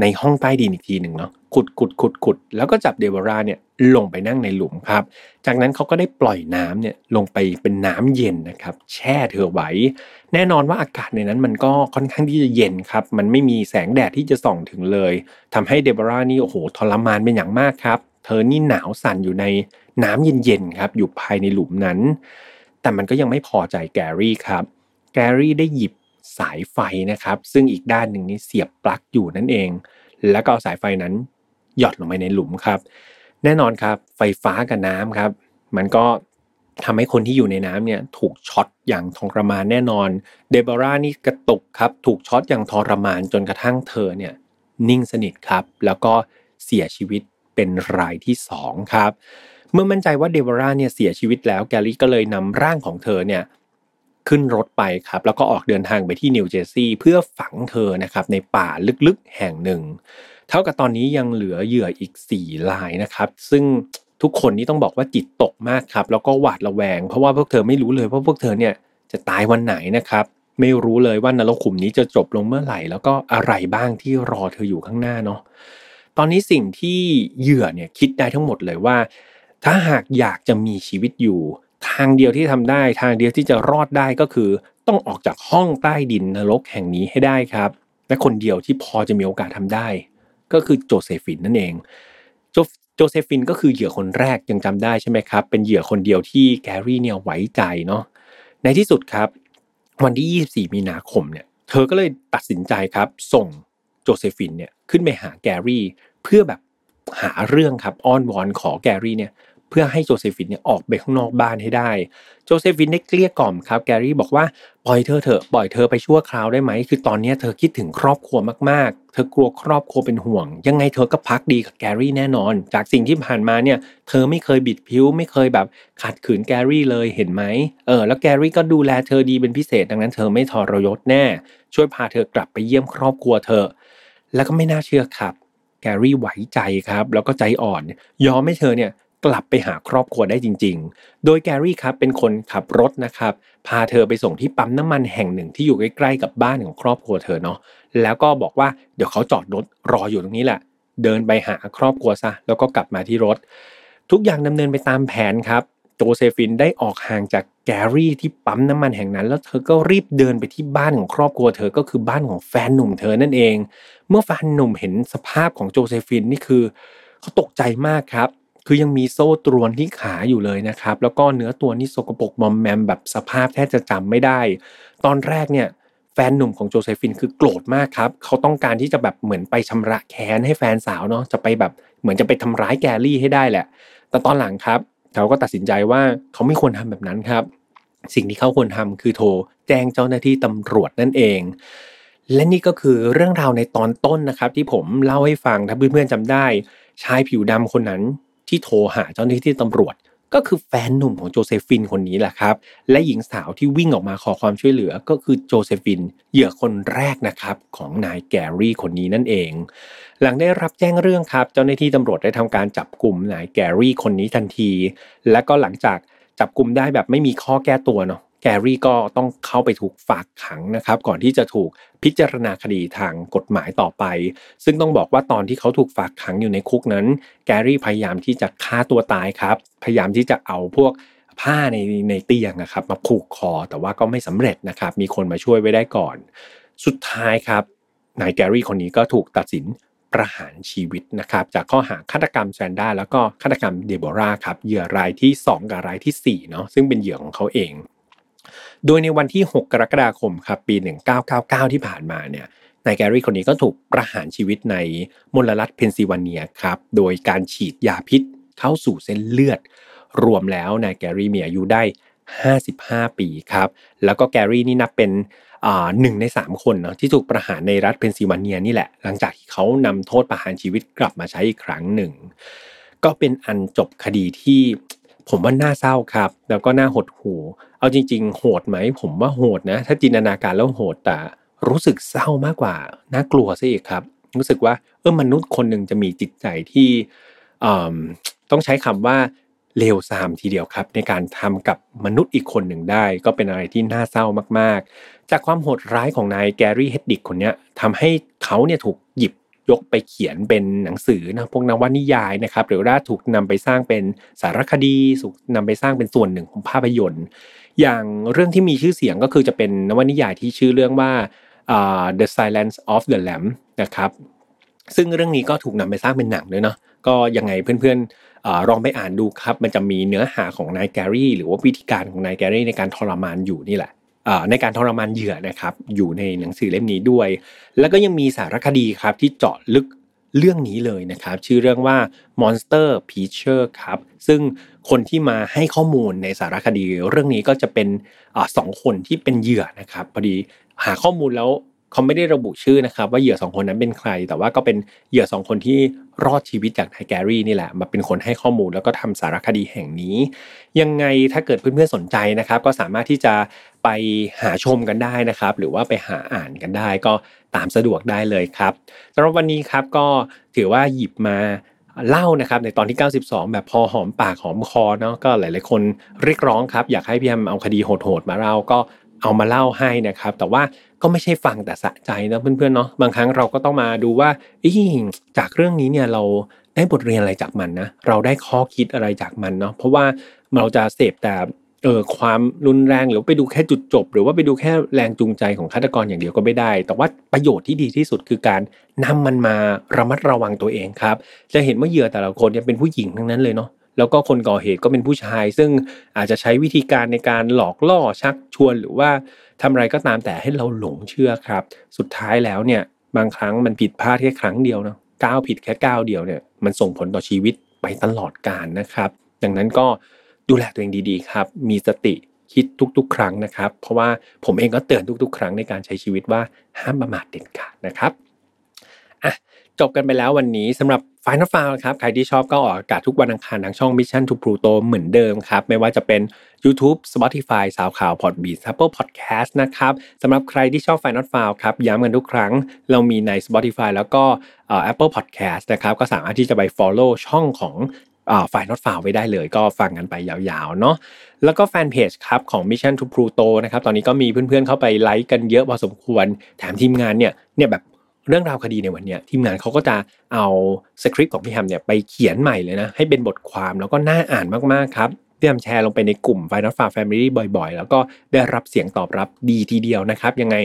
ในห้องใต้ดินอีกทีหนึ่งเนาะขุดขุดขุดขุดแล้วก็จับเดโบราเนี่ยลงไปนั่งในหลุมครับ จากนั้นเขาก็ได้ปล่อยน้ำเนี่ยลงไปเป็นน้ำเย็นนะครับแช่เธอไว้ แน่นอนว่าอากาศในนั้นมันก็ค่อนข้างที่จะเย็นครับมันไม่มีแสงแดดที่จะส่องถึงเลยทำให้เดโบรานี่โอ้โหทรมานเป็นอย่างมากครับ เธอนี่หนาวสั่นอยู่ในน้ำเย็นๆครับอยู่ภายในหลุมนั้น แต่มันก็ยังไม่พอใจแกรี่ครับแกรี่ได้หยิบสายไฟนะครับ ซึ่งอีกด้านหนึ่งนี้เสียบปลั๊กอยู่นั่นเอง แล้วก็เอาสายไฟนั้นหยอดลงไปในหลุมครับ แน่นอนครับ ไฟฟ้ากับน้ำครับ มันก็ทำให้คนที่อยู่ในน้ำเนี่ยถูกช็อตอย่างทรมานแน่นอน เดบรานี่กระตุกครับ ถูกช็อตอย่างทรมานจนกระทั่งเธอเนี่ยนิ่งสนิทครับ แล้วก็เสียชีวิต เป็นรายที่ 2 ครับ เมื่อมั่นใจว่าเดวราเนี่ยเสียชีวิตแล้วแกลลี่ก็เลยนำร่างของเธอเนี่ยขึ้นรถไปครับ แล้วก็ออกเดินทางไปที่นิวเจอร์ซีย์เพื่อฝังเธอนะครับในป่าลึกๆแห่งหนึ่ง เท่ากับตอนนี้ยังเหลือเหยื่ออีก4ลายนะครับ ซึ่งทุกคนนี่ต้องบอกว่าจิตตกมากครับ แล้วก็หวาดระแวง เพราะว่าพวกเธอไม่รู้เลยว่าพวกเธอเนี่ยจะตายวันไหนนะครับไม่รู้เลยว่านรกขุมนี้จะจบลงเมื่อไหร่ แล้วก็อะไรบ้างที่รอเธออยู่ข้างหน้าเนาะ ตอนนี้สิ่งที่เหยื่อเนี่ยคิดได้ทั้งหมดเลยว่า ถ้าหากอยากจะมีชีวิตอยู่ ทางเดียวที่ทำได้ทางเดียวที่จะรอดได้ก็คือ ต้องออกจากห้องใต้ดินนรกแห่งนี้ให้ได้ครับ และคนเดียวที่พอจะมีโอกาสทำได้ ก็คือโจเซฟินนั่นเองโจโจเซฟินก็คือเหยื่อคนแรกยังจำได้ใช่ไหมครับ เป็นเหยื่อคนเดียวที่แกรี่เนี่ยไว้ใจเนาะในที่สุดครับ วันที่ 24 มีนาคมเนี่ย เธอก็เลยตัดสินใจครับ ส่งโจเซฟินเนี่ย ขึ้นไปหาแกรี่ เพื่อแบบหาเรื่องครับอ้อนวอนขอแกรี่เนี่ยเพื่อให้โจเซฟินเนี่ยออกไปข้างนอกบ้านให้ได้ โจเซฟินได้เกลี้ยกล่อมครับแกรี่บอกว่าปล่อยเธอเถอะปล่อยเธอไปชั่วคราวได้ไหมคือตอนนี้เธอคิดถึงครอบครัวมากๆ เธอกลัวครอบครัวเป็นห่วง ยังไงเธอก็ภักดีกับแกรี่แน่นอน จากสิ่งที่ผ่านมาเนี่ยเธอไม่เคยบิดผิวไม่เคยแบบขัดขืนแกรี่เลยเห็นไหมเออแล้วแกรี่ก็ดูแลเธอดีเป็นพิเศษดังนั้นเธอไม่ทรยศแน่ ช่วยพาเธอกลับไปเยี่ยมครอบครัวเธอ แล้วก็ไม่น่าเชื่อครับ แกรี่ไหวใจครับ แล้วก็ใจอ่อน ยอมให้เธอเนี่ยกลับไปหาครอบครัวได้จริง ๆ โดยแกรี่ครับเป็นคนขับรถนะครับ พาเธอไปส่งที่ปั๊มน้ำมันแห่งหนึ่งที่อยู่ใกล้ๆกับบ้านของครอบครัวเธอเนาะ แล้วก็บอกว่าเดี๋ยวเขาจอดรถรออยู่ตรงนี้แหละ เดินไปหาครอบครัวซะ แล้วก็กลับมาที่รถ ทุกอย่างดำเนินไปตามแผนครับ โจเซฟินได้ออกห่างจาก แกรี่ที่ปั๊มน้ำมันแห่งนั้น แล้วเธอก็รีบเดินไปที่บ้านของครอบครัวเธอก็คือบ้านของแฟนหนุ่มเธอนั่นเอง เมื่อแฟนหนุ่มเห็นสภาพของโจเซฟินนี่คือเขาตกใจมากครับ คือยังมีโซ่ตรวนที่ขาอยู่เลยนะครับ แล้วก็เนื้อตัวนี่สกปรกมอมแมมแบบสภาพแทบจะจำไม่ได้ ตอนแรกเนี่ยแฟนหนุ่มของโจเซฟินคือโกรธมากครับ เขาต้องการที่จะแบบเหมือนไปชำระแค้นให้แฟนสาวเนาะจะไปแบบเหมือนจะไปทำร้ายแกรี่ให้ได้แหละ แต่ตอนหลังครับ เขาก็ตัดสินใจว่าเขาไม่ควรทำแบบนั้นครับ สิ่งที่เขาควรทำคือโทรแจ้งเจ้าหน้าที่ตำรวจนั่นเอง และนี่ก็คือเรื่องราวในตอนต้นนะครับ ที่ผมเล่าให้ฟังถ้าเพื่อนๆจำได้ชายผิวดำคนนั้นที่โทรหาเจ้าหน้าที่ตำรวจ ก็คือแฟนหนุ่มของโจเซฟินคนนี้แหละครับ และหญิงสาวที่วิ่งออกมาขอความช่วยเหลือก็คือโจเซฟิน เหยื่อคนแรกนะครับของนายแกรี่คนนี้นั่นเอง หลังได้รับแจ้งเรื่องครับ เจ้าหน้าที่ตำรวจได้ทำการจับกลุ่มนายแกรี่คนนี้ทันที และก็หลังจากจับกลุ่มได้แบบไม่มีข้อแก้ตัวเนาะ แกรี่ก็ต้องเข้าไปถูกฝากขังนะครับ ก่อนที่จะถูกพิจารณาคดีทางกฎหมายต่อไป ซึ่งต้องบอกว่าตอนที่เขาถูกฝากขังอยู่ในคุกนั้น แกรี่พยายามที่จะฆ่าตัวตายครับ พยายามที่จะเอาพวกผ้าในในเตียงนะครับมาผูกคอแต่ว่าก็ไม่สำเร็จนะครับ มีคนมาช่วยไว้ได้ก่อน สุดท้ายครับนายแกรี่คนนี้ก็ถูกตัดสินประหารชีวิตนะครับจากข้อหาฆาตกรรมแซนด้าแล้วก็ฆาตกรรมเดโบราครับเหยื่อรายที่ 2 กับรายที่4เนาะซึ่งเป็นเหยื่อของเขาเอง โดยในวันที่ 6 กรกฎาคมครับปี 1999 ที่ผ่านมาเนี่ยนายแกรี่คนนี้ก็ถูกประหารชีวิตในมลรัฐเพนซิลเวเนียครับโดยการฉีดยาพิษเข้าสู่เส้นเลือด รวมแล้วนายแกรี่มีอายุได้ 55 ปีครับ แล้วก็แกรี่นี่นับเป็นหนึ่งในสามคนเนาะที่ถูกประหารในรัฐเพนซิลเวเนียนี่แหละ หลังจากที่เขานำโทษประหารชีวิตกลับมาใช้อีกครั้งหนึ่ง ก็เป็นอันจบคดีที่ผมว่าน่าเศร้าครับ แล้วก็น่าหดหู่ เอาจริง ๆ โหดไหม ผมว่าโหดนะ ถ้าจินตนาการแล้วโหดแต่รู้สึกเศร้ามากกว่าน่ากลัวซะอีกครับ รู้สึกว่าเออมนุษย์คนหนึ่งจะมีจิตใจที่ต้องใช้คำว่าเลวทรามทีเดียวครับ ในการทำกับมนุษย์อีกคนหนึ่งได้ ก็เป็นอะไรที่น่าเศร้ามาก ๆ จากความโหดร้ายของนายแกรี่เฮดดิกคนนี้ทำให้เขาเนี่ยถูกหยิบ ยกไปเขียนเป็นหนังสือนะพวกนวนิยายนะครับ หรือว่าถูกนำไปสร้างเป็นสารคดีถูกนำไปสร้างเป็นส่วนหนึ่งของภาพยนตร์ อย่างเรื่องที่มีชื่อเสียงก็คือจะเป็นนวนิยายที่ชื่อเรื่องว่า uh, The Silence of the Lamb นะครับซึ่งเรื่องนี้ก็ถูกนำไปสร้างเป็นหนังด้วยเนาะก็ยังไงเพื่อนๆลองไปอ่านดูครับ มันจะมีเนื้อหาของนายแกรี่หรือว่าวิธีการของนายแกรี่ในการทรมานอยู่นี่แหละ ในการทรมานเหยื่อนะครับอยู่ในหนังสือเล่มนี้ด้วย แล้วก็ยังมีสารคดีครับที่เจาะลึกเรื่องนี้เลยนะครับ ชื่อเรื่องว่า Monster p e a c h e r ครับ ซึ่งคนที่มาให้ข้อมูลในสารคดีเรื่องนี้ก็จะเป็นอสองคนที่เป็นเหยื่อนะครับพอดีหาข้อมูลแล้ว เขาไม่ได้ระบุชื่อนะครับ ว่าเหยื่อสองคนนั้นเป็นใคร แต่ว่าก็เป็นเหยื่อสองคนที่รอดชีวิตจากนายแกรี่นี่แหละ มาเป็นคนให้ข้อมูลแล้วก็ทำสารคดีแห่งนี้ ยังไงถ้าเกิดเพื่อนๆสนใจนะครับ ก็สามารถที่จะไปหาชมกันได้นะครับ หรือว่าไปหาอ่านกันได้ ก็ตามสะดวกได้เลยครับสำหรับวันนี้ครับก็ถือว่าหยิบมาเล่านะครับในตอนที่ 92 แบบพอหอมปากหอมคอเนาะก็หลาย ๆ คนเรียกร้องครับ อยากให้พี่แอมเอาคดีโหด ๆ มาเล่าก็ เอามาเล่าให้นะครับ แต่ว่าก็ไม่ใช่ฟังแต่สะใจนะเพื่อนๆเนาะบางครั้งเราก็ต้องมาดูว่าจากเรื่องนี้เนี่ยเราได้บทเรียนอะไรจากมันนะเราได้ข้อคิดอะไรจากมันเนาะเพราะว่าเราจะเสพแต่เออความรุนแรงหรือไปดูแค่จุดจบ หรือว่าไปดูแค่แรงจูงใจของฆาตกรอย่างเดียวก็ไม่ได้ แต่ว่าประโยชน์ที่ดีที่สุดคือการนำมันมาระมัดระวังตัวเองครับ จะเห็นว่าเหยื่อแต่ละคนเนี่ยเป็นผู้หญิงทั้งนั้นเลยเนาะ แล้วก็คนก่อเหตุก็เป็นผู้ชาย ซึ่งอาจจะใช้วิธีการในการหลอกล่อชักชวนหรือว่าทำอะไรก็ตามแต่ให้เราหลงเชื่อครับ สุดท้ายแล้วเนี่ยบางครั้งมันผิดพลาดแค่ครั้งเดียวนะก้าวผิดแค่ก้าวเดียวเนี่ยมันส่งผลต่อชีวิตไปตลอดกาลนะครับ ดังนั้นก็ดูแลตัวเองดีๆครับ มีสติคิดทุกๆ ครั้งนะครับ เพราะว่าผมเองก็เตือนทุกๆ ครั้งในการใช้ชีวิตว่าห้ามประมาทเด็ดขาดนะครับ จบกันไปแล้ววันนี้สำหรับ Final f i l e ครับ ใครที่ชอบก็ออกอากาศทุกวันอังคารทางช่อง Mission to Pluto เหมือนเดิมครับ ไม่ว่าจะเป็น YouTube Spotify สาวข่าว Podbean Apple Podcast นะครับสำหรับใครที่ชอบ Final f i l e ครับย้ำกันทุกครั้ง เรามีใน Spotify แล้วก็ Apple Podcast นะครับก็สามารถที่จะไป follow ช่องของฝ่ายนอตฟาวไว้ได้เลยก็ฟังกันไปยาวๆเนาะแล้วก็แฟนเพจครับของ Mission to Pluto นะครับตอนนี้ก็มีเพื่อนๆเข้าไปไลค์กันเยอะพอสมควร แถมทีมงานเนี่ยเนี่ยแบบ เรื่องราวคดีในวันนี้ทีมงานเขาก็จะเอาสคริปต์ของพี่แฮมเนี่ยไปเขียนใหม่เลยนะ ให้เป็นบทความแล้วก็น่าอ่านมากๆครับพี่แฮมแชร์ลงไปในกลุ่ม Final Far Family บ่อยๆ แล้วก็ได้รับเสียงตอบรับดีทีเดียวนะครับ ยังไง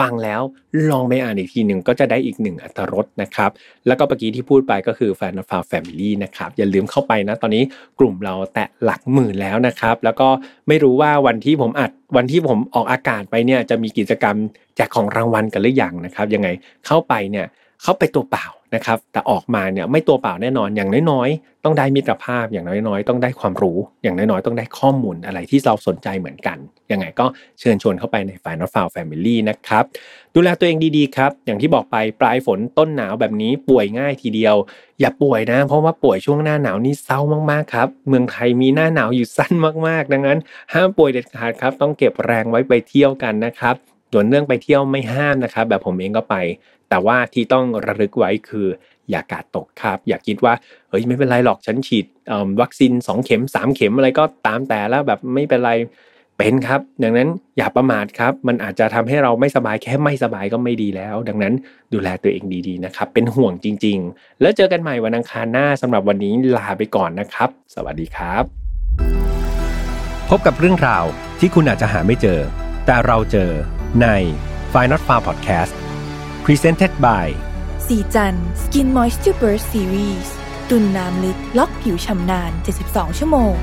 ฟังแล้วลองไปอ่านอีกทีหนึ่งก็จะได้อีกหนึ่งอัตรสนะครับ แล้วก็เมื่อกี้ที่พูดไปก็คือแฟนฟาแฟมิลี่นะครับ อย่าลืมเข้าไปนะ ตอนนี้กลุ่มเราแตะหลักหมื่นแล้วนะครับ แล้วก็ไม่รู้ว่าวันที่ผมอัดวันที่ผมออกอากาศไปเนี่ยจะมีกิจกรรมแจกของรางวัลกันหรือยังนะครับ ยังไงเข้าไปเนี่ยเข้าไปตัวเปล่า นะครับแต่ออกมาเนี่ยไม่ตัวเปล่าแน่นอนอย่างน้อยๆ ต้องได้มิตรภาพอย่างน้อยๆ ต้องได้ความรู้ อย่างน้อยๆ ต้องได้ข้อมูลอะไรที่เราสนใจเหมือนกัน ยังไงก็เชิญชวนเข้าไปใน Final f i l e Family นะครับดูแลตัวเองดีๆครับอย่างที่บอกไปปลายฝนต้นหนาวแบบนี้ป่วยง่ายทีเดียว อย่าป่วยนะ เพราะว่าป่วยช่วงหน้าหนาวนี่เศร้ามากๆครับเมืองไทยมีหน้าหนาวอยู่สั้นมากๆ ดังนั้น ห้ามป่วยเด็ดขาดครับต้องเก็บแรงไว้ไปเที่ยวกันนะครับส่วนเรื่องไปเที่ยวไม่ห้ามนะครับแบบผมเองก็ไป แต่ว่าที่ต้องระลึกไว้คืออย่ากาดตกครับ อย่าคิดว่าเฮ้ยไม่เป็นไรหรอกฉันฉีดวัคซีน 2 เข็ม 3 เข็มอะไรก็ตามแต่แล้วแบบไม่เป็นไรเป็นครับดังนั้นอย่าประมาทครับ มันอาจจะทำให้เราไม่สบายแค่ไม่สบายก็ไม่ดีแล้ว ดังนั้นดูแลตัวเองดีๆนะครับ เป็นห่วงจริง ๆ แล้วเจอกันใหม่วันอังคารหน้าสำหรับวันนี้ลาไปก่อนนะครับ สวัสดีครับ พบกับเรื่องราวที่คุณอาจจะหาไม่เจอ แต่เราเจอใน f i n a l Far Podcast Presented by สีจัน Skin Moisture Burst Series ตุ่นน้ำลึกล็อกผิวชำนาน 72 ชั่วโมง